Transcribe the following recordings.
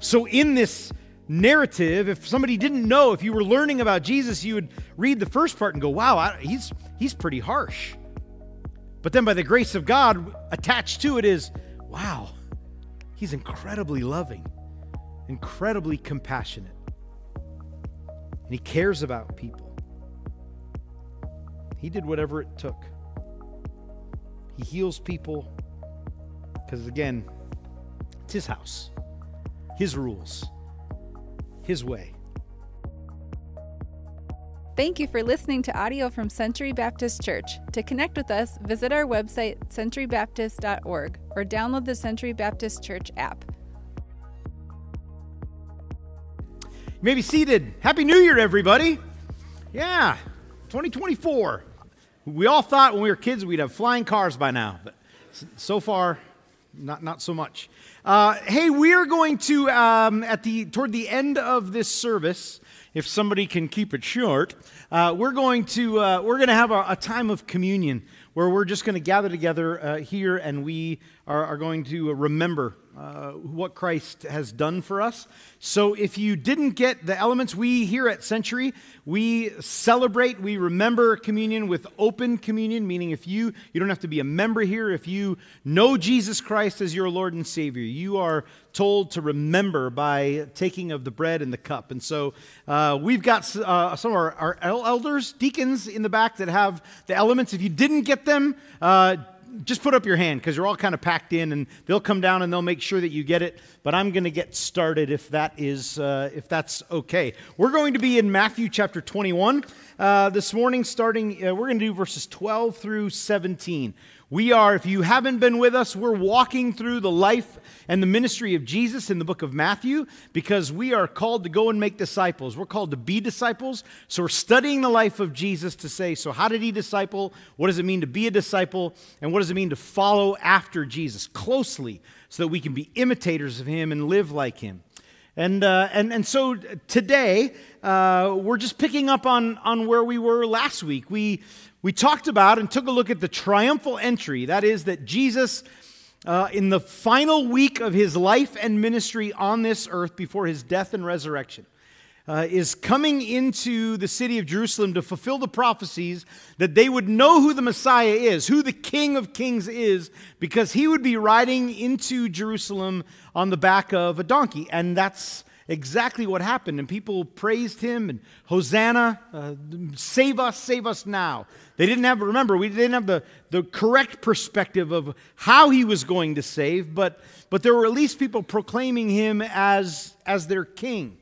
So, in this narrative, if somebody didn't know, if you were learning about Jesus, you would read the first part and go, wow, I, he's, he's pretty harsh. But then, by the grace of God, attached to it is, wow, he's incredibly loving, incredibly compassionate, and he cares about people. He did whatever it took. He heals people because, again, it's his house, his rules, his way. Thank you for listening to audio from Century Baptist Church. To connect with us, visit our website, centurybaptist.org, or download the Century Baptist Church app. You may be seated. Happy New Year, everybody. Yeah, 2024. We all thought when we were kids we'd have flying cars by now, but so far, not, not so much. Uh, hey, we are going to, um, at the, toward the end of this service, if somebody can keep it short, uh, we're going to uh, we're going to have a, a, time of communion where we're just going to gather together uh, here and we are, are going to remember uh, what Christ has done for us. So, if you didn't get the elements, we here at Century, we celebrate, we remember communion with open communion, meaning if you, you don't have to be a member here, if you know Jesus Christ as your Lord and Savior, you are told to remember by taking of the bread and the cup. And so, uh, we've got uh, some of our, our, elders, deacons in the back that have the elements. If you didn't get them, uh, just put up your hand because you're all kind of packed in, and they'll come down and they'll make sure that you get it. But I'm going to get started if that is uh, if that's okay. We're going to be in Matthew chapter 21 uh, this morning, starting. Uh, we're going to do verses 12 through 17. We are, if you haven't been with us, we're walking through the life and the ministry of Jesus in the book of Matthew because we are called to go and make disciples. We're called to be disciples. So we're studying the life of Jesus to say, so how did he disciple? What does it mean to be a disciple? And what does it mean to follow after Jesus closely so that we can be imitators of him and live like him? And, uh, and, and so today, uh, we're just picking up on, on where we were last week. We, we talked about and took a look at the triumphal entry. That is, that Jesus, uh, in the final week of his life and ministry on this earth before his death and resurrection, uh, is coming into the city of Jerusalem to fulfill the prophecies that they would know who the Messiah is, who the King of Kings is, because he would be riding into Jerusalem on the back of a donkey. And that's exactly what happened. And people praised him and Hosanna, uh, save us, save us now. They didn't have, remember, we didn't have the, the correct perspective of how he was going to save, but, but there were at least people proclaiming him as, as their king.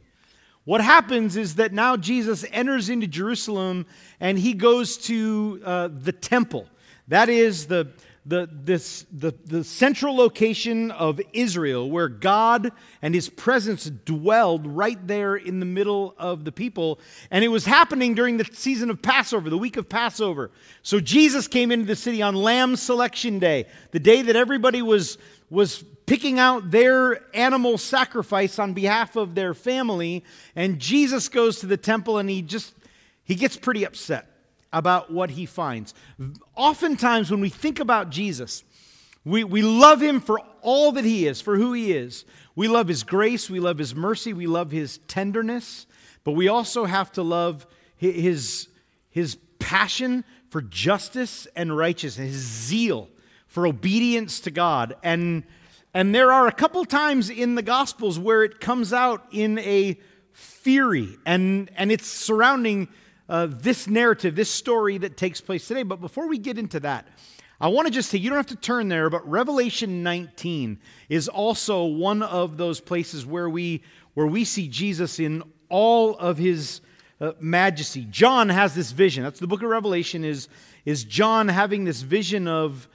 What happens is that now Jesus enters into Jerusalem and he goes to uh, the temple. That is the, the, this, the, the central location of Israel where God and his presence dwelled right there in the middle of the people. And it was happening during the season of Passover, the week of Passover. So Jesus came into the city on Lamb Selection Day, the day that everybody was, was picking out their animal sacrifice on behalf of their family. And Jesus goes to the temple and he just, he gets pretty upset about what he finds. Oftentimes, when we think about Jesus, we, we love him for all that he is, for who he is. We love his grace, we love his mercy, we love his tenderness, but we also have to love his, his passion for justice and righteousness, his zeal for obedience to God. And, and there are a couple times in the Gospels where it comes out in a fury, and, and it's surrounding uh, this narrative, this story that takes place today. But before we get into that, I want to just say you don't have to turn there, but Revelation 19 is also one of those places where we where we see Jesus in all of his uh, majesty. John has this vision. That's the book of Revelation is is John having this vision of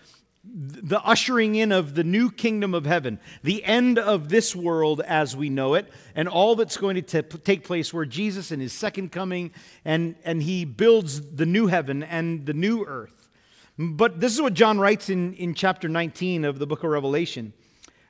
the ushering in of the new kingdom of heaven, the end of this world as we know it, and all that's going to t- take place where Jesus in his second coming and, and he builds the new heaven and the new earth. But this is what John writes in, in chapter 19 of the book of Revelation.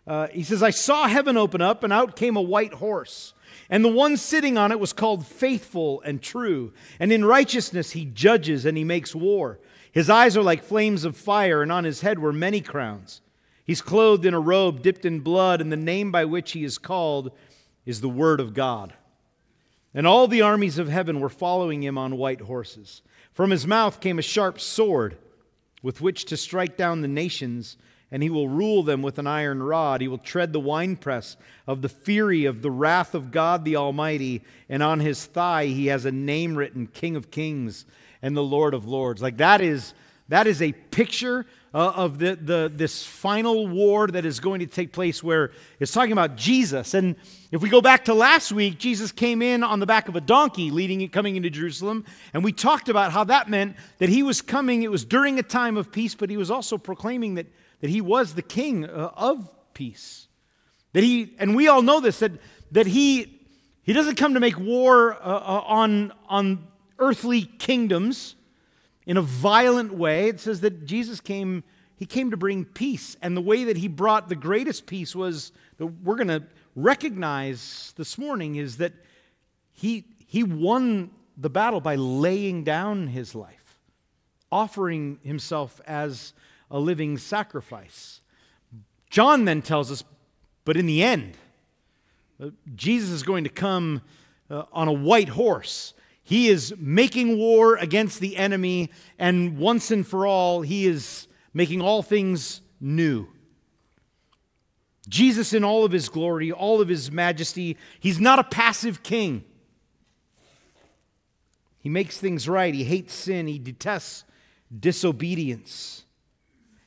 Uh, he says, I saw heaven open up, and out came a white horse. And the one sitting on it was called faithful and true. And in righteousness he judges and he makes war. His eyes are like flames of fire, and on his head were many crowns. He's clothed in a robe dipped in blood, and the name by which he is called is the word of God. And all the armies of heaven were following him on white horses. From his mouth came a sharp sword with which to strike down the nations, and he will rule them with an iron rod. He will tread the winepress of the fury of the wrath of God the Almighty, and on his thigh he has a name written King of Kings and the Lord of Lords. Like that is that is a picture uh, of the, the, this final war that is going to take place where it's talking about Jesus. And if we go back to last week, Jesus came in on the back of a donkey leading coming into Jerusalem. And we talked about how that meant that he was coming, it was during a time of peace, but he was also proclaiming that, that he was the king uh, of peace. That he, and we all know this, that, that he, he doesn't come to make war uh, uh on, on earthly kingdoms in a violent way. It says that Jesus came, he came to bring peace. And the way that he brought the greatest peace was that we're going to recognize this morning is that he, he won the battle by laying down his life, offering himself as a living sacrifice. John then tells us, but in the end, uh, Jesus is going to come uh, on a white horse he is making war against the enemy, and once and for all, he is making all things new. Jesus, in all of his glory, all of his majesty, he's not a passive king. He makes things right. He hates sin. He detests disobedience.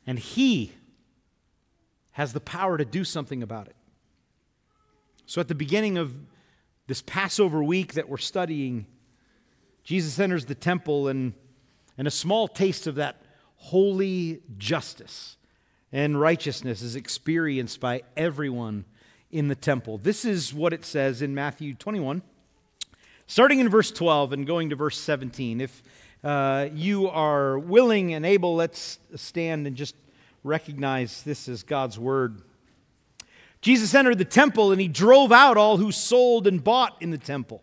And he has the power to do something about it. So, at the beginning of this Passover week that we're studying, Jesus enters the temple, and, and a small taste of that holy justice and righteousness is experienced by everyone in the temple. This is what it says in Matthew 21, starting in verse 12 and going to verse 17. If uh, you are willing and able, let's stand and just recognize this as God's word. Jesus entered the temple and he drove out all who sold and bought in the temple.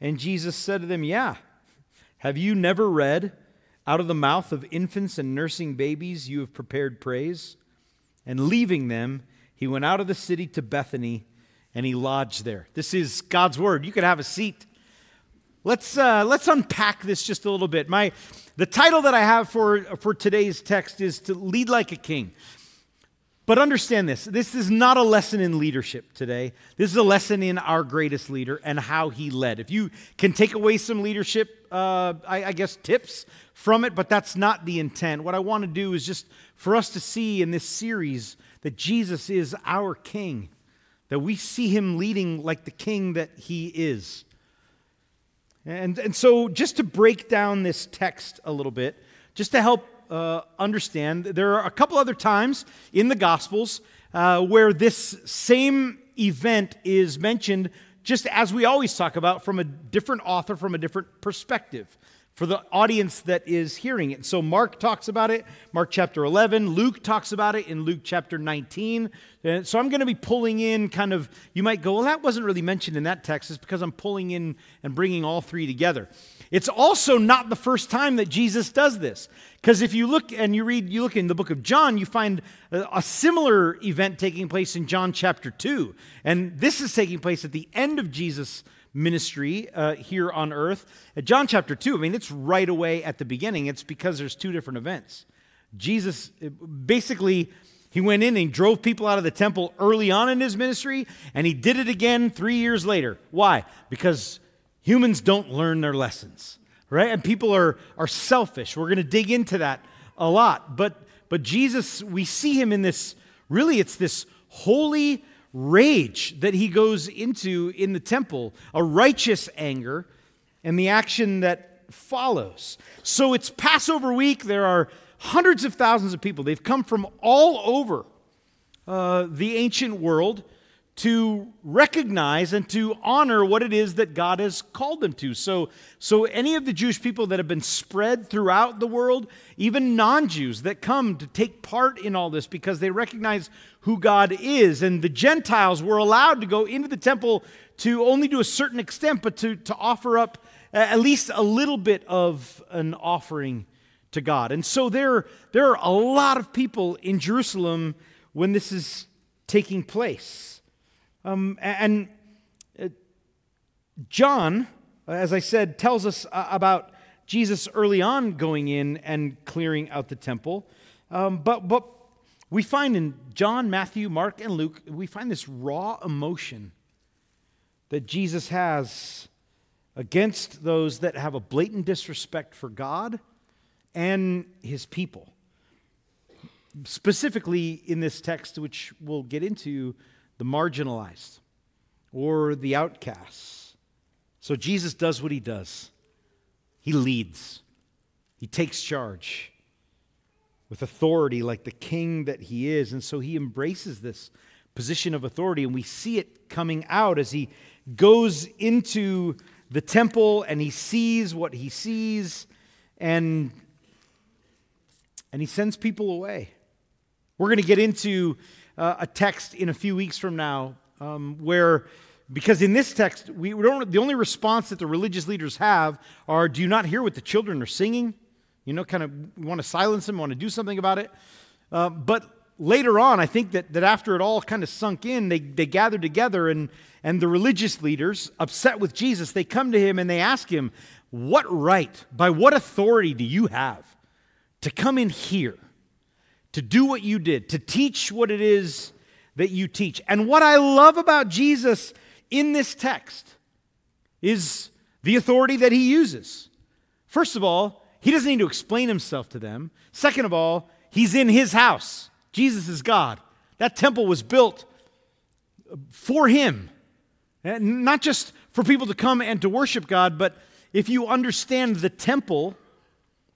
And Jesus said to them, Yeah. Have you never read, Out of the mouth of infants and nursing babies you have prepared praise? And leaving them, he went out of the city to Bethany and he lodged there. This is God's word. You could have a seat. Let's, uh, let's unpack this just a little bit. My, the title that I have for, for today's text is To Lead Like a King. But understand this this is not a lesson in leadership today. This is a lesson in our greatest leader and how he led. If you can take away some leadership, uh, I, I guess, tips from it, but that's not the intent. What I want to do is just for us to see in this series that Jesus is our king, that we see him leading like the king that he is. And, and so, just to break down this text a little bit, just to help uh, understand there are a couple other times in the Gospels uh, where this same event is mentioned, just as we always talk about, from a different author, from a different perspective for the audience that is hearing it. So Mark talks about it, Mark chapter 11. Luke talks about it in Luke chapter 19. And so I'm going to be pulling in kind of, you might go, well, that wasn't really mentioned in that text. It's because I'm pulling in and bringing all three together. It's also not the first time that Jesus does this. Because if you look and you read, you look in the book of John, you find a, similar event taking place in John chapter 2. And this is taking place at the end of Jesus' ministry uh, here on earth. At John chapter 2, I mean, it's right away at the beginning. It's because there's two different events. Jesus basically. He went in and drove people out of the temple early on in his ministry, and he did it again three years later. Why? Because Humans don't learn their lessons, right? And people are, are selfish. We're going to dig into that a lot. But, but Jesus, we see him in this really, it's this holy rage that he goes into in the temple, a righteous anger, and the action that follows. So it's Passover week. There are hundreds of thousands of people. They've come from all over uh, the ancient world to recognize and to honor what it is that God has called them to. So, so any of the Jewish people that have been spread throughout the world, even non Jews that come to take part in all this because they recognize who God is, and the Gentiles were allowed to go into the temple to only to a certain extent, but to, to offer up at least a little bit of an offering to God. And so there, there are a lot of people in Jerusalem when this is taking place. Um, and uh, John, as I said, tells us uh, about Jesus early on going in and clearing out the temple. Um, but, but we find in John, Matthew, Mark, and Luke, we find this raw emotion that Jesus has against those that have a blatant disrespect for God and his people. Specifically in this text, which we'll get into, the marginalized, or the outcasts. So Jesus does what he does he leads, he takes charge with authority like the king that he is. And so he embraces this position of authority, and we see it coming out as he goes into the temple and he sees what he sees and and he sends people away. We're going to get into uh, a text in a few weeks from now um, where, because in this text, we don't, the only response that the religious leaders have are, Do you not hear what the children are singing? You know, kind of want to silence them, want to do something about it. Uh, but later on, I think that, that after it all kind of sunk in, they, they gathered together, and, and the religious leaders, upset with Jesus, they come to him and they ask him, What right, by what authority do you have to come in here to do what you did, to teach what it is that you teach. And what I love about Jesus in this text is the authority that he uses. First of all, he doesn't need to explain himself to them. Second of all, he's in his house. Jesus is God. That temple was built for him, eh, not just for people to come and to worship God, but if you understand the temple,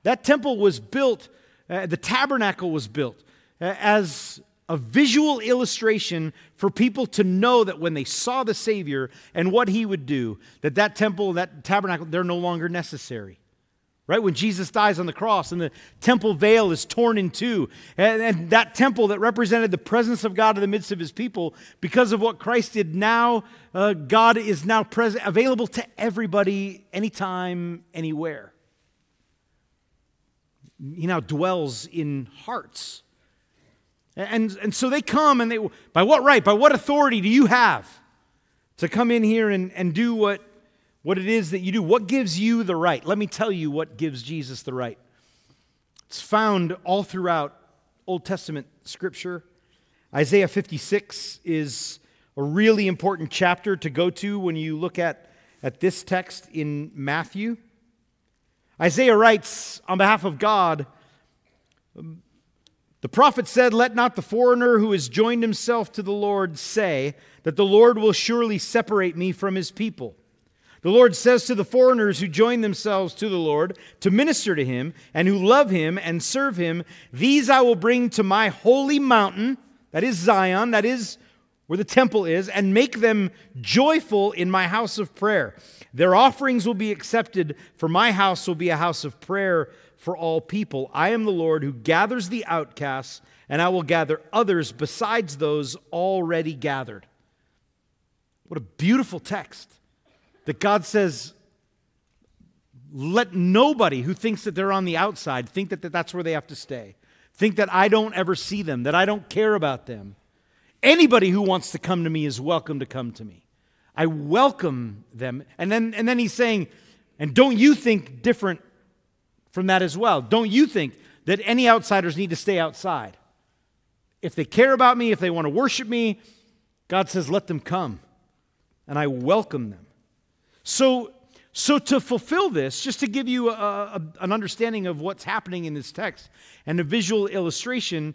that temple was built uh, the tabernacle was built uh, as a visual illustration for people to know that when they saw the Savior and what he would do, that that temple, that tabernacle, they're no longer necessary. Right? When Jesus dies on the cross and the temple veil is torn in two, and, and that temple that represented the presence of God in the midst of his people, because of what Christ did now, uh, God is now present, available to everybody, anytime, anywhere. He now dwells in hearts. And, and so they come and they, by what right, by what authority do you have to come in here and, and do what, what it is that you do? What gives you the right? Let me tell you what gives Jesus the right. It's found all throughout Old Testament scripture. Isaiah 56 is a really important chapter to go to when you look at, at this text in Matthew. Isaiah writes on behalf of God The prophet said, Let not the foreigner who has joined himself to the Lord say that the Lord will surely separate me from his people. The Lord says to the foreigners who join themselves to the Lord to minister to him and who love him and serve him, These I will bring to my holy mountain, that is Zion, that is where the temple is, and make them joyful in my house of prayer. Their offerings will be accepted, for my house will be a house of prayer for all people. I am the Lord who gathers the outcasts, and I will gather others besides those already gathered. What a beautiful text that God says, let nobody who thinks that they're on the outside think that that's where they have to stay. Think that I don't ever see them, that I don't care about them. Anybody who wants to come to me is welcome to come to me. I welcome them. And then, and then he's saying, and don't you think different from that as well? Don't you think that any outsiders need to stay outside? If they care about me, if they want to worship me, God says, let them come. And I welcome them. So, so to fulfill this, just to give you a, a, an understanding of what's happening in this text and a visual illustration,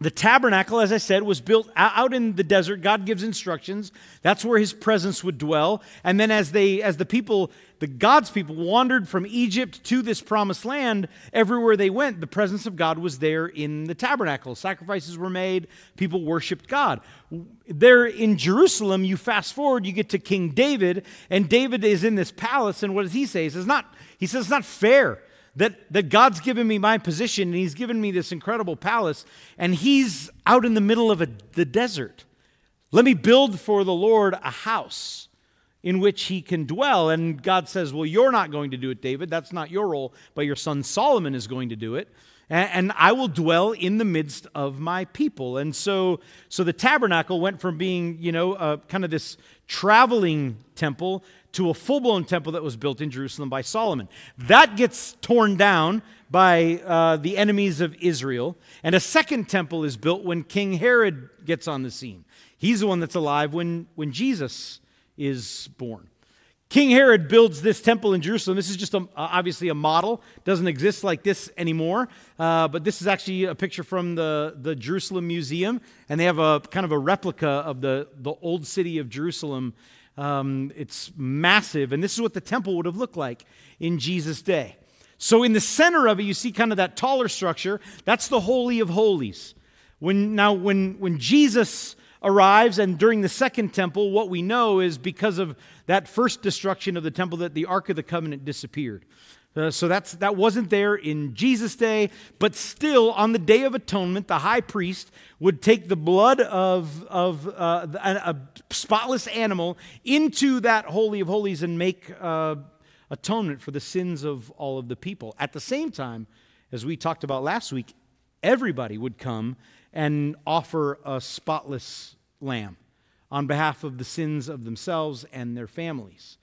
the tabernacle, as I said, was built out in the desert. God gives instructions. That's where his presence would dwell. And then as they as the people, the God's people wandered from Egypt to this promised land, everywhere they went, the presence of God was there in the tabernacle. Sacrifices were made, people worshiped God. There in Jerusalem, you fast forward, you get to King David, and David is in this palace, and what does he say? He says, not, he says it's not fair that, that God's given me my position and He's given me this incredible palace, and He's out in the middle of a, the desert. Let me build for the Lord a house in which He can dwell. And God says, Well, you're not going to do it, David. That's not your role, but your son Solomon is going to do it. And, I will dwell in the midst of my people. And so, so the tabernacle went from being, you know, uh, kind of this traveling temple to a full blown temple that was built in Jerusalem by Solomon. That gets torn down by uh, the enemies of Israel, and a second temple is built when King Herod gets on the scene. He's the one that's alive when, when Jesus is born. King Herod builds this temple in Jerusalem. This is just a, obviously a model. Doesn't exist like this anymore. Uh, but this is actually a picture from the, the Jerusalem Museum. And they have a kind of a replica of the, the old city of Jerusalem um, it's massive, and this is what the temple would have looked like in Jesus' day. So, in the center of it, you see kind of that taller structure. That's the Holy of Holies. When, now, when, when Jesus arrives, and during the second temple, what we know is because of that first destruction of the temple that the Ark of the Covenant disappeared. Uh, so that's, that wasn't there in Jesus' day, but still, on the Day of Atonement, the high priest would take the blood of, of uh, a, a, spotless animal into that Holy of Holies and make uh, atonement for the sins of all of the people. At the same time, as we talked about last week, everybody would come and offer a spotless lamb on behalf of the sins of themselves and their families.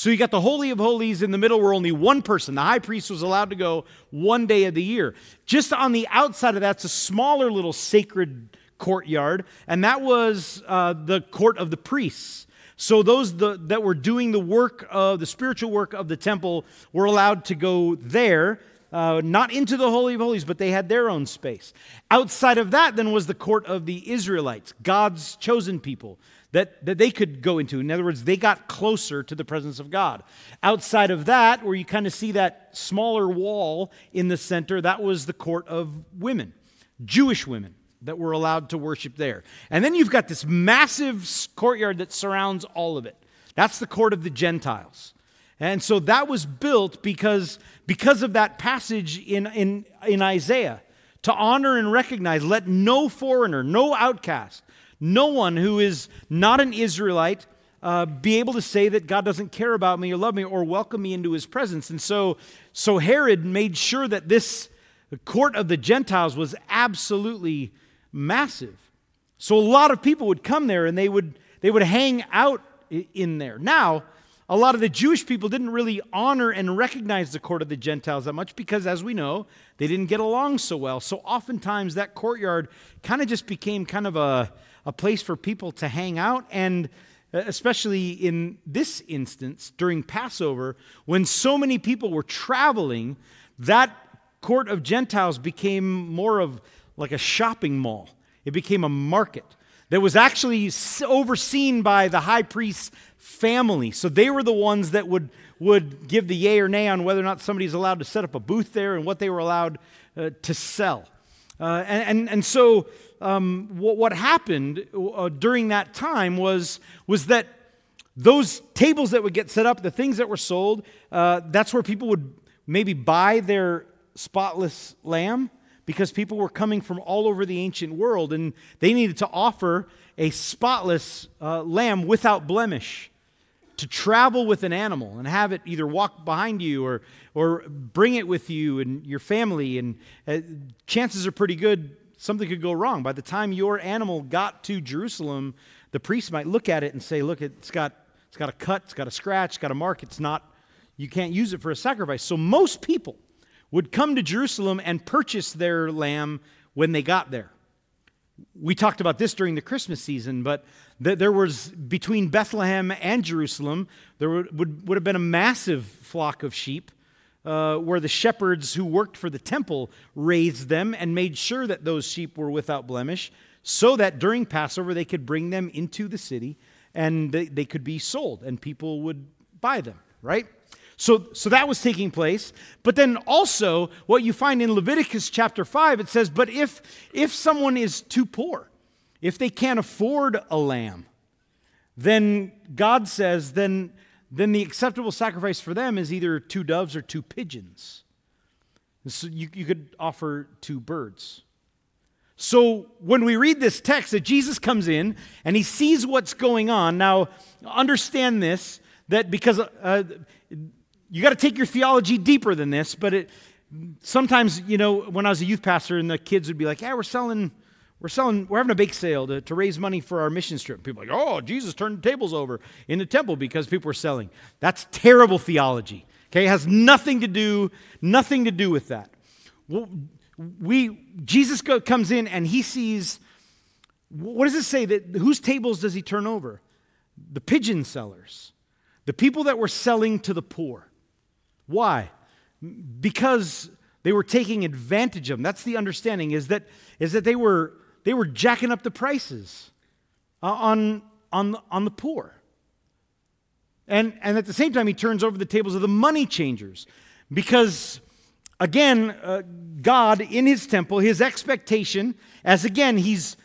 So you got the Holy of Holies in the middle where only one person, the high priest, was allowed to go one day of the year. Just on the outside of that's a smaller little sacred courtyard, and that was uh, the court of the priests. So those the, that were doing the work of the spiritual work of the temple were allowed to go there. Uh, not into the Holy of Holies, but they had their own space. Outside of that, then, was the court of the Israelites, God's chosen people that, that they could go into. In other words, they got closer to the presence of God. Outside of that, where you kind of see that smaller wall in the center, that was the court of women, Jewish women that were allowed to worship there. And then you've got this massive courtyard that surrounds all of it. That's the court of the Gentiles. And so that was built because, because of that passage in, in, in Isaiah to honor and recognize, let no foreigner, no outcast, no one who is not an Israelite uh, be able to say that God doesn't care about me or love me or welcome me into his presence. And so, so Herod made sure that this court of the Gentiles was absolutely massive. So a lot of people would come there and they would, they would hang out in there. Now, a lot of the Jewish people didn't really honor and recognize the court of the Gentiles that much because, as we know, they didn't get along so well. So oftentimes that courtyard kind of just became kind of a, a place for people to hang out. And uh, especially in this instance, during Passover, when so many people were traveling, that court of Gentiles became more of like a shopping mall. It became a market that was actually overseen by the high priest's family. So they were the ones that would, would give the yay or nay on whether or not somebody's allowed to set up a booth there and what they were allowed uh, to sell. Uh, and, and, and so um, what, what, happened uh, during that time was, was that those tables that would get set up, the things that were sold, uh, that's where people would maybe buy their spotless lamb because people were coming from all over the ancient world and they needed to offer a spotless uh, lamb without blemish to travel with an animal and have it either walk behind you or, or bring it with you and your family. And uh, chances are pretty good something could go wrong. By the time your animal got to Jerusalem, the priest might look at it and say, Look, it's got, it's got a cut, it's got a scratch, it's got a mark, it's not, you can't use it for a sacrifice. So most people would come to Jerusalem and purchase their lamb when they got there. We talked about this during the Christmas season, but there was between Bethlehem and Jerusalem, there would, would, would have been a massive flock of sheep uh, where the shepherds who worked for the temple raised them and made sure that those sheep were without blemish, so that during Passover they could bring them into the city and they, they could be sold and people would buy them, right? So, so that was taking place. But then also, what you find in Leviticus chapter 5, it says, But if, if someone is too poor, if they can't afford a lamb, then God says, then then the acceptable sacrifice for them is either two doves or two pigeons. So you, you could offer two birds. So when we read this text that Jesus comes in and he sees what's going on, now understand this that because uh, you got to take your theology deeper than this, but it sometimes, you know, when I was a youth pastor and the kids would be like, yeah, we're selling we're selling, we're having a bake sale to, to raise money for our mission trip. People like, oh, Jesus turned the tables over in the temple because people were selling. That's terrible theology. Okay, it has nothing to do, nothing to do with that. We, Jesus comes in and he sees, what does it say? That whose tables does he turn over? The pigeon sellers, the people that were selling to the poor. Why? Because they were taking advantage of them. That's the understanding. Is that is that they were they were jacking up the prices uh, on, on, on the poor. And, and at the same time, he turns over the tables of the money changers. Because, again, uh, God in his temple, his expectation, as again, he's,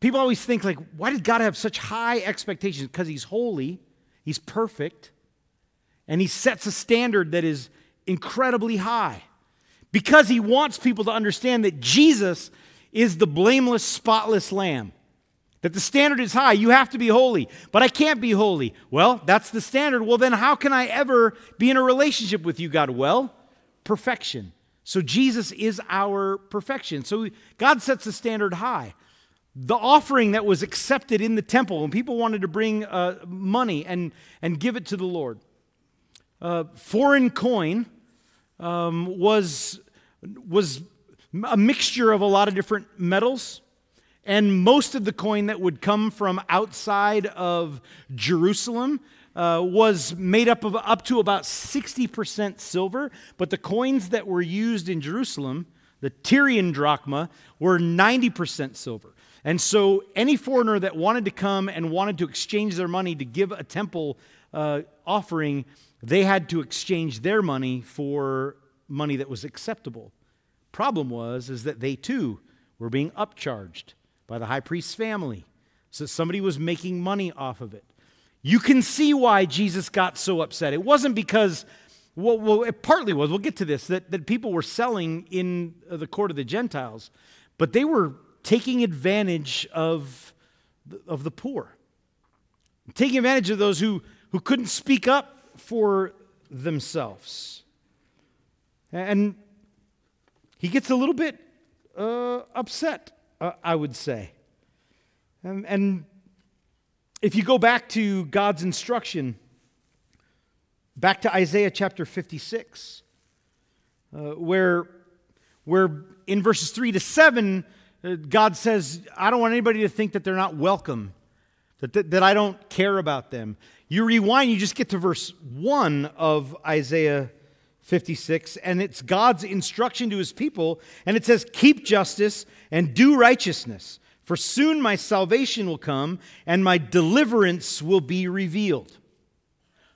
people always think, like, why did God have such high expectations? Because he's holy, he's perfect, and he sets a standard that is incredibly high. Because he wants people to understand that Jesus is the blameless, spotless lamb. That the standard is high. You have to be holy. But I can't be holy. Well, that's the standard. Well, then how can I ever be in a relationship with you, God? Well, perfection. So Jesus is our perfection. So God sets the standard high. The offering that was accepted in the temple when people wanted to bring uh, money and, and give it to the Lord, uh, foreign coin um, was, was a mixture of a lot of different metals. And most of the coin that would come from outside of Jerusalem uh, was made up of up to about 60% silver. But the coins that were used in Jerusalem, the Tyrian drachma, were 90% silver. And so any foreigner that wanted to come and wanted to exchange their money to give a temple uh, offering, they had to exchange their money for money that was acceptable. Problem was is that they too were being upcharged by the high priest's family. So somebody was making money off of it. You can see why Jesus got so upset. It wasn't because, well, well it partly was, we'll get to this, that, that people were selling in uh, the court of the Gentiles, but they were taking advantage of, of the poor, taking advantage of those who, who couldn't speak up for themselves. And he gets a little bit uh, upset, uh, I would say. And, and if you go back to God's instruction, back to Isaiah chapter 56, uh, where, where in verses 3 to 7, uh, God says, I don't want anybody to think that they're not welcome, that, that, that, I don't care about them. You rewind, you just get to verse 1 of Isaiah 56, and it's God's instruction to his people, and it says, Keep justice and do righteousness, for soon my salvation will come and my deliverance will be revealed.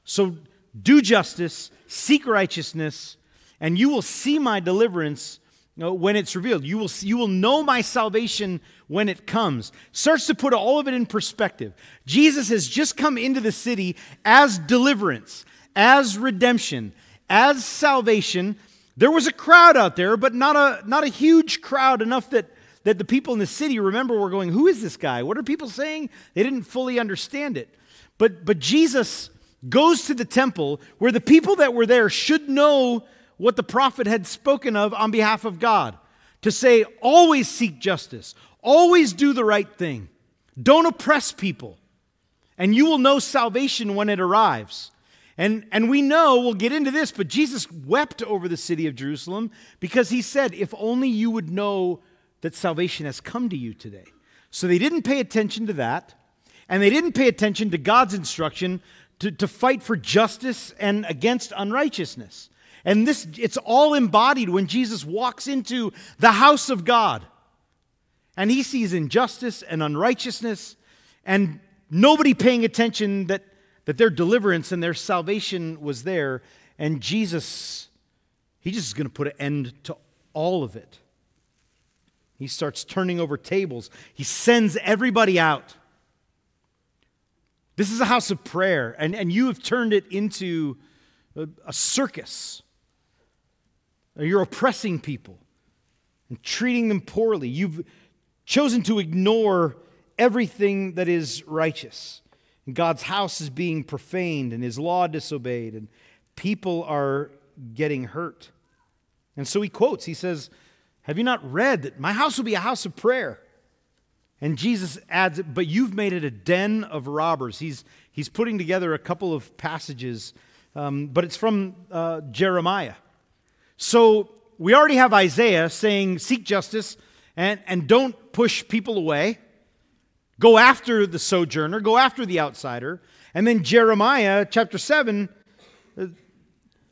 So do justice, seek righteousness, and you will see my deliverance when it's revealed. You will, you will know my salvation when it comes. Starts to put all of it in perspective. Jesus has just come into the city as deliverance, as redemption as salvation. There was a crowd out there, but not a, not a huge crowd enough that, that the people in the city, remember, were going, Who is this guy? What are people saying? They didn't fully understand it. But, but Jesus goes to the temple where the people that were there should know what the prophet had spoken of on behalf of God to say, Always seek justice, always do the right thing, don't oppress people, and you will know salvation when it arrives. And, and we know, we'll get into this, but Jesus wept over the city of Jerusalem because he said, If only you would know that salvation has come to you today. So they didn't pay attention to that, and they didn't pay attention to God's instruction to, to fight for justice and against unrighteousness. And this it's all embodied when Jesus walks into the house of God. And he sees injustice and unrighteousness and nobody paying attention that, that their deliverance and their salvation was there. And Jesus, he just is going to put an end to all of it. He starts turning over tables. He sends everybody out. This is a house of prayer, and, and you have turned it into a, a circus. You're oppressing people and treating them poorly. You've chosen to ignore everything that is righteous. And God's house is being profaned and his law disobeyed, and people are getting hurt. And so he quotes, he says, Have you not read that my house will be a house of prayer? And Jesus adds, But you've made it a den of robbers. He's, he's putting together a couple of passages, um, but it's from uh, Jeremiah. So we already have Isaiah saying, Seek justice and, and don't push people away. Go after the sojourner, go after the outsider. And then Jeremiah chapter 7, uh,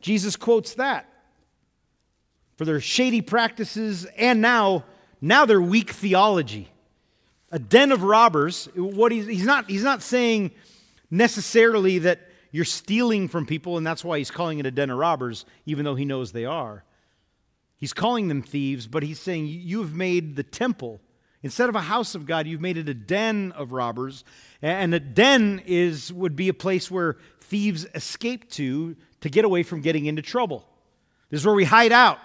Jesus quotes that for their shady practices and now, now their weak theology. A den of robbers, what he's, he's, not, he's not saying necessarily that you're stealing from people, and that's why he's calling it a den of robbers, even though he knows they are. He's calling them thieves, but he's saying, You have made the temple, instead of a house of God, you've made it a den of robbers. And a den is, would be a place where thieves escape to to get away from getting into trouble. This is where we hide out,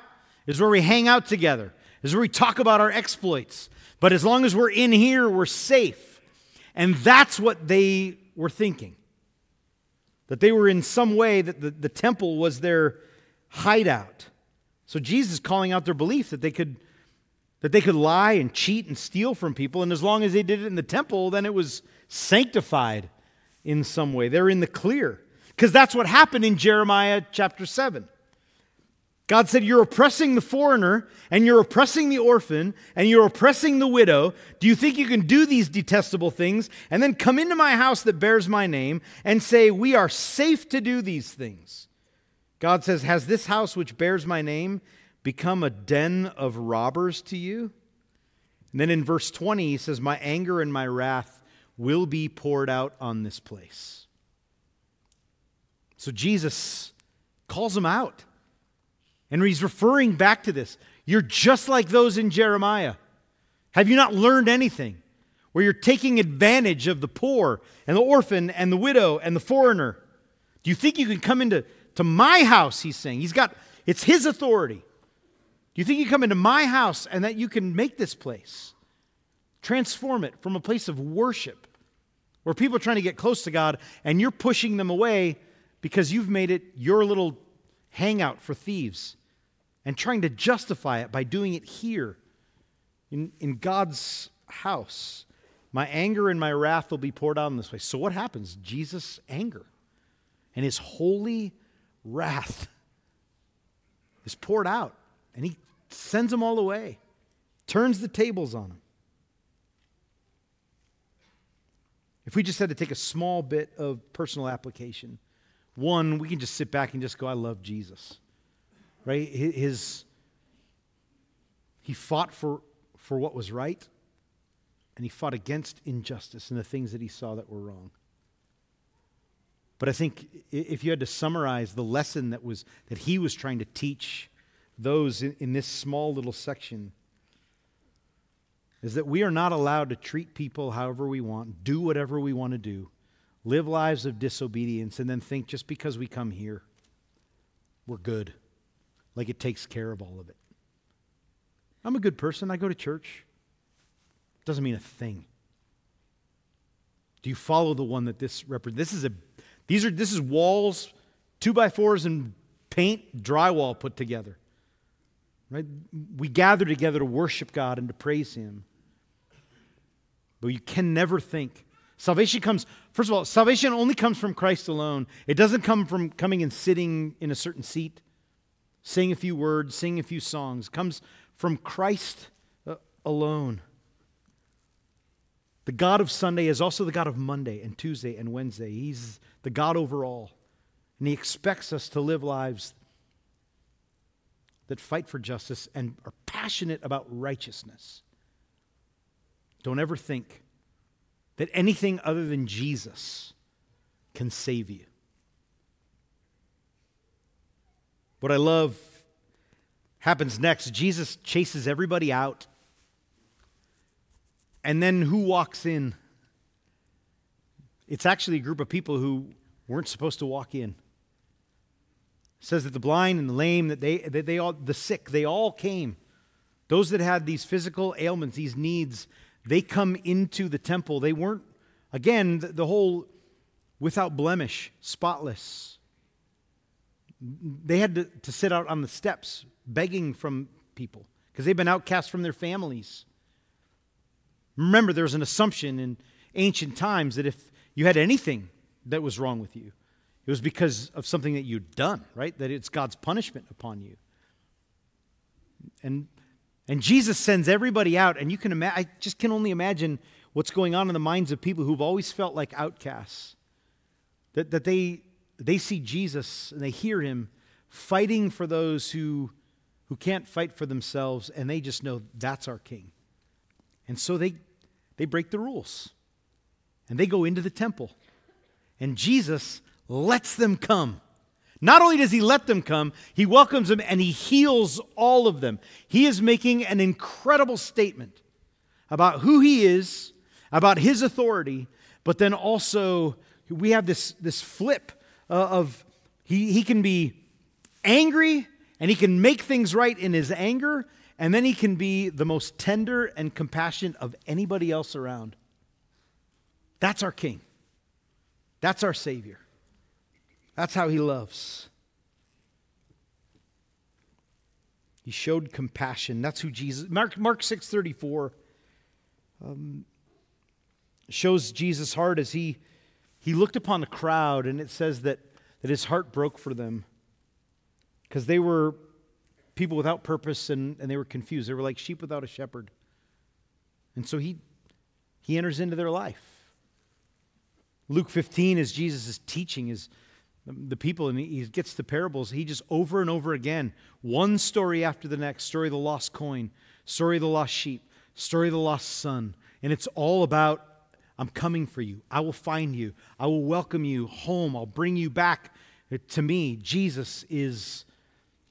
this is where we hang out together, this is where we talk about our exploits. But as long as we're in here, we're safe. And that's what they were thinking. That they were in some way, that the, the temple was their hideout. So Jesus is calling out their belief that they could that they could lie and cheat and steal from people and as long as they did it in the temple then it was sanctified in some way. They're in the clear. Because that's what happened in Jeremiah chapter 7. God said, You're oppressing the foreigner, and you're oppressing the orphan, and you're oppressing the widow. Do you think you can do these detestable things and then come into my house that bears my name and say, We are safe to do these things? God says, Has this house which bears my name become a den of robbers to you? And then in verse 20, he says, My anger and my wrath will be poured out on this place. So Jesus calls him out. And he's referring back to this. You're just like those in Jeremiah. Have you not learned anything? Where you're taking advantage of the poor and the orphan and the widow and the foreigner. Do you think you can come into to my house, he's saying. He's got, it's his authority. Do you think you come into my house and that you can make this place, transform it from a place of worship where people are trying to get close to God and you're pushing them away because you've made it your little hangout for thieves and trying to justify it by doing it here in, in God's house? My anger and my wrath will be poured out in this way. So, what happens? Jesus' anger and his holy wrath is poured out, and he sends them all away, turns the tables on them. If we just had to take a small bit of personal application, one, we can just sit back and just go, I love Jesus. Right? His, he fought for, for what was right, and he fought against injustice and the things that he saw that were wrong. But I think if you had to summarize the lesson that, was, that he was trying to teach those in, in this small little section, is that we are not allowed to treat people however we want, do whatever we want to do, live lives of disobedience, and then think just because we come here, we're good. Like it takes care of all of it. I'm a good person. I go to church. Doesn't mean a thing. Do you follow the one that this represents? This is a these are, this is walls, two by fours, and paint, drywall put together. Right? We gather together to worship God and to praise Him. But you can never think. Salvation comes, first of all, salvation only comes from Christ alone. It doesn't come from coming and sitting in a certain seat, saying a few words, singing a few songs. Comes from Christ uh, alone. The God of Sunday is also the God of Monday and Tuesday and Wednesday. He's the God over all. And He expects us to live lives that fight for justice and are passionate about righteousness. Don't ever think that anything other than Jesus can save you. What I love happens next. Jesus chases everybody out. And then who walks in? It's actually a group of people who weren't supposed to walk in. It says that the blind and the lame, that they, that they all, the sick, they all came. Those that had these physical ailments, these needs, they come into the temple. They weren't, again, the, the whole without blemish, spotless. They had to, to sit out on the steps begging from people because they've been outcast from their families. Remember, there was an assumption in ancient times that if you had anything that was wrong with you, it was because of something that you'd done, right? That it's God's punishment upon you. And and Jesus sends everybody out, and you can I just can only imagine what's going on in the minds of people who've always felt like outcasts. That, that they, they see Jesus and they hear him fighting for those who, who can't fight for themselves, and they just know that's our king. And so they, they break the rules and they go into the temple. And Jesus lets them come. Not only does he let them come, he welcomes them and he heals all of them. He is making an incredible statement about who he is, about his authority, but then also we have this, this flip of he, he can be angry and he can make things right in his anger, and then he can be the most tender and compassionate of anybody else around. That's our King. That's our Savior. That's how he loves. He showed compassion. That's who Jesus. Mark Mark six thirty four um, shows Jesus' heart as he he looked upon the crowd, and it says that that his heart broke for them because they were people without purpose and, and they were confused. They were like sheep without a shepherd. And so he he enters into their life. Luke 15, as Jesus is teaching, is the people, and he gets the parables. He just over and over again, one story after the next story of the lost coin, story of the lost sheep, story of the lost son. And it's all about I'm coming for you. I will find you. I will welcome you home. I'll bring you back to me. Jesus is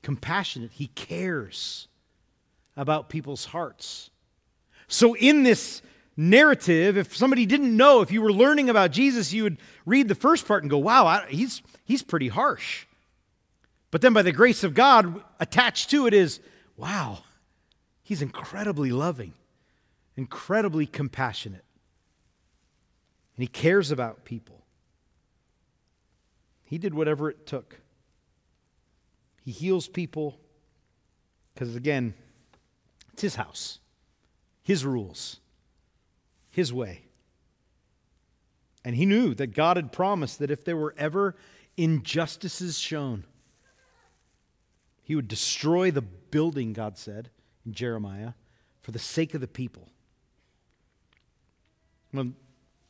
compassionate, he cares about people's hearts. So, in this narrative, if somebody didn't know, if you were learning about Jesus, you would read the first part and go, wow, he's, he's pretty harsh. But then by the grace of God, attached to it is, wow, he's incredibly loving, incredibly compassionate. And he cares about people. He did whatever it took. He heals people because, again, it's his house, his rules his way. And he knew that God had promised that if there were ever injustices shown, he would destroy the building, God said in Jeremiah, for the sake of the people. Well,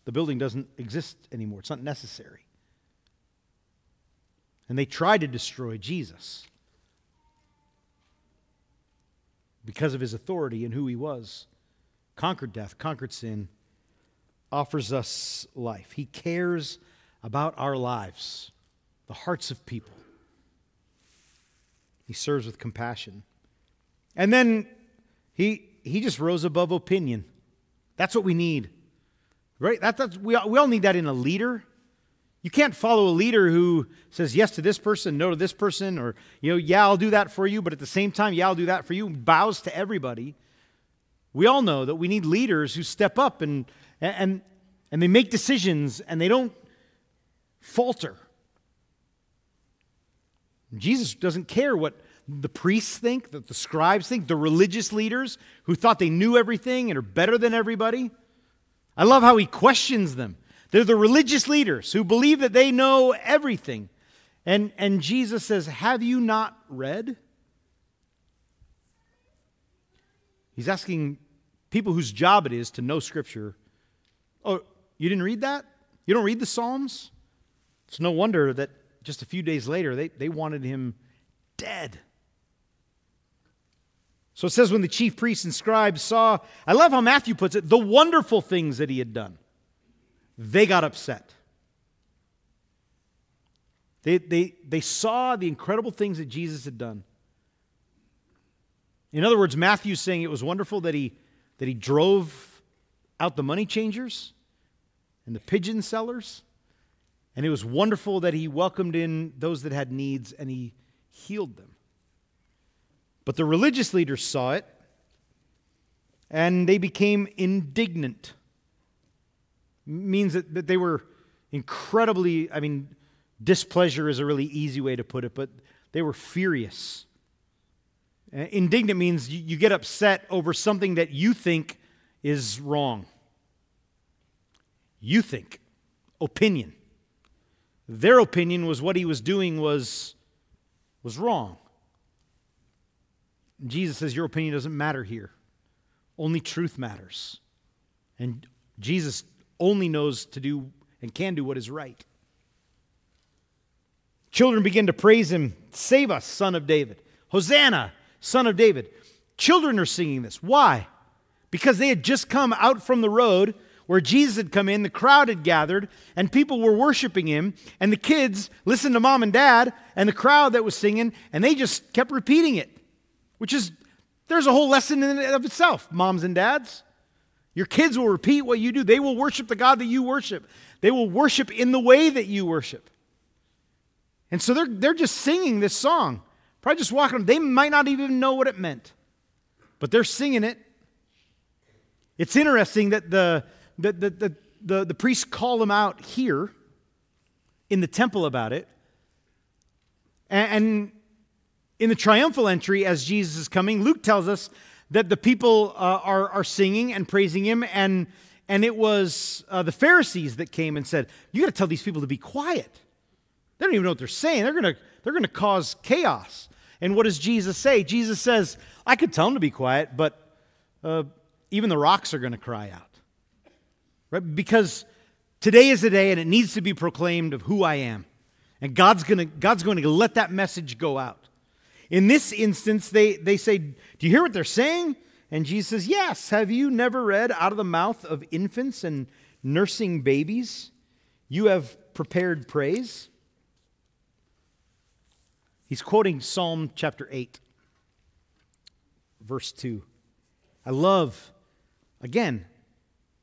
the building doesn't exist anymore, it's not necessary. And they tried to destroy Jesus because of his authority and who he was conquered death, conquered sin, offers us life. He cares about our lives, the hearts of people. He serves with compassion. And then he, he just rose above opinion. That's what we need. Right? That, that's, we, all, we all need that in a leader. You can't follow a leader who says yes to this person, no to this person, or, you know, yeah, I'll do that for you, but at the same time, yeah, I'll do that for you, bows to everybody. We all know that we need leaders who step up and, and, and they make decisions and they don't falter. Jesus doesn't care what the priests think, that the scribes think, the religious leaders who thought they knew everything and are better than everybody. I love how he questions them. They're the religious leaders who believe that they know everything. And, and Jesus says, Have you not read? He's asking people whose job it is to know Scripture. Oh, you didn't read that? You don't read the Psalms? It's no wonder that just a few days later they, they wanted him dead. So it says, when the chief priests and scribes saw, I love how Matthew puts it, the wonderful things that he had done, they got upset. They, they, they saw the incredible things that Jesus had done. In other words, Matthew's saying it was wonderful that he, that he drove out the money changers and the pigeon sellers. And it was wonderful that he welcomed in those that had needs and he healed them. But the religious leaders saw it and they became indignant. Means that, they were incredibly, I mean, displeasure is a really easy way to put it, but they were furious. Uh, indignant means you get upset over something that you think is wrong. You think. Opinion. Their opinion was what he was doing was, was wrong. Jesus says, Your opinion doesn't matter here. Only truth matters. And Jesus only knows to do and can do what is right. Children begin to praise him Save us, son of David. Hosanna, son of David. Children are singing this. Why? Because they had just come out from the road where Jesus had come in, the crowd had gathered, and people were worshiping him. And the kids listened to mom and dad and the crowd that was singing, and they just kept repeating it, which is, there's a whole lesson in and of itself, moms and dads. Your kids will repeat what you do. They will worship the God that you worship. They will worship in the way that you worship. And so they're, they're just singing this song. Probably just walking. They might not even know what it meant, but they're singing it. It's interesting that the, the, the, the, the, the priests call them out here in the temple about it. And, and in the triumphal entry, as Jesus is coming, Luke tells us that the people uh, are, are singing and praising him. And, and it was uh, the Pharisees that came and said, You got to tell these people to be quiet. They don't even know what they're saying. They're going to they're to cause chaos. And what does Jesus say? Jesus says, I could tell them to be quiet, but uh, even the rocks are going to cry out. Right? Because today is the day and it needs to be proclaimed of who I am. And God's going to, God's going to let that message go out. In this instance, they, they say, Do you hear what they're saying? And Jesus says, Yes. Have you never read out of the mouth of infants and nursing babies? You have prepared praise. He's quoting Psalm chapter 8, verse 2. I love, again,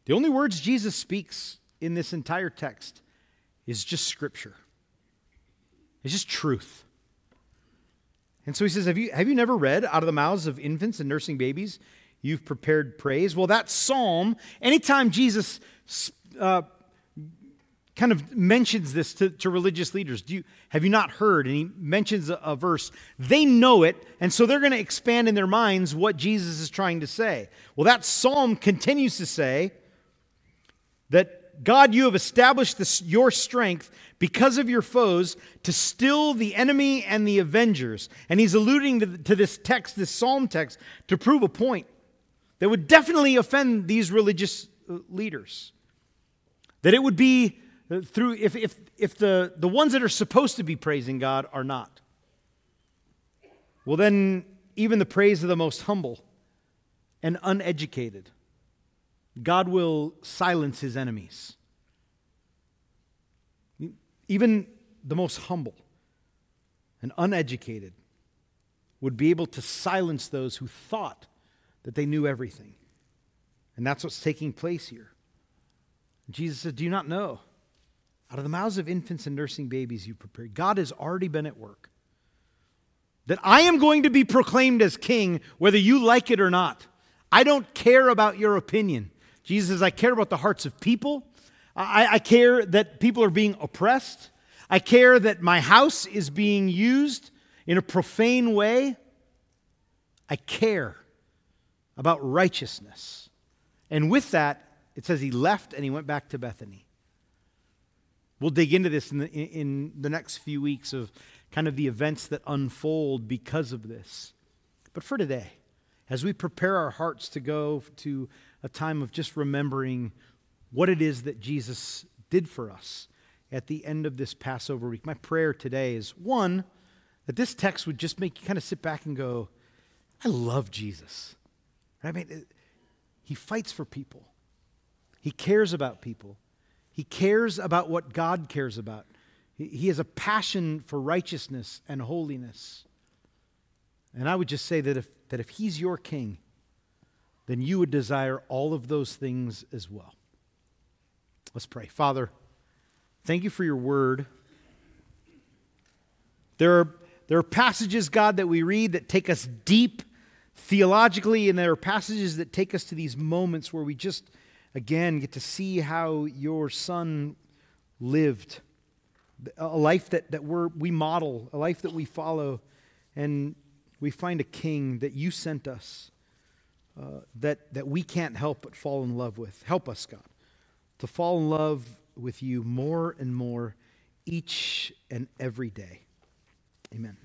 the only words Jesus speaks in this entire text is just scripture, it's just truth. And so he says, have you, have you never read out of the mouths of infants and nursing babies, you've prepared praise? Well, that psalm, anytime Jesus uh, kind of mentions this to, to religious leaders. Do you, have you not heard? And he mentions a, a verse. They know it, and so they're going to expand in their minds what Jesus is trying to say. Well, that psalm continues to say that God, you have established this, your strength because of your foes to still the enemy and the avengers. And he's alluding to, this text, this psalm text, to prove a point that would definitely offend these religious uh, leaders. That it would be uh, through if, if, if the, the ones that are supposed to be praising God are not. Well, then, even the praise of the most humble and uneducated, God will silence his enemies. Even the most humble and uneducated would be able to silence those who thought that they knew everything. And that's what's taking place here. Jesus said, Do you not know? Out of the mouths of infants and nursing babies, you prepared. God has already been at work. That I am going to be proclaimed as king, whether you like it or not. I don't care about your opinion. Jesus says, I care about the hearts of people. I, I care that people are being oppressed. I care that my house is being used in a profane way. I care about righteousness. And with that, it says he left and he went back to Bethany. We'll dig into this in the, in the next few weeks of kind of the events that unfold because of this. But for today, as we prepare our hearts to go to a time of just remembering what it is that Jesus did for us at the end of this Passover week, my prayer today is one, that this text would just make you kind of sit back and go, I love Jesus. I mean, he fights for people, he cares about people, he cares about what God cares about. He, he has a passion for righteousness and holiness. And I would just say that if, that if he's your king, then you would desire all of those things as well. Let's pray. Father, thank you for your word. There are, there are passages, God, that we read that take us deep theologically, and there are passages that take us to these moments where we just, again, get to see how your son lived a life that, that we're, we model, a life that we follow, and we find a king that you sent us uh, that, that we can't help but fall in love with. Help us, God, to fall in love with you more and more each and every day. Amen.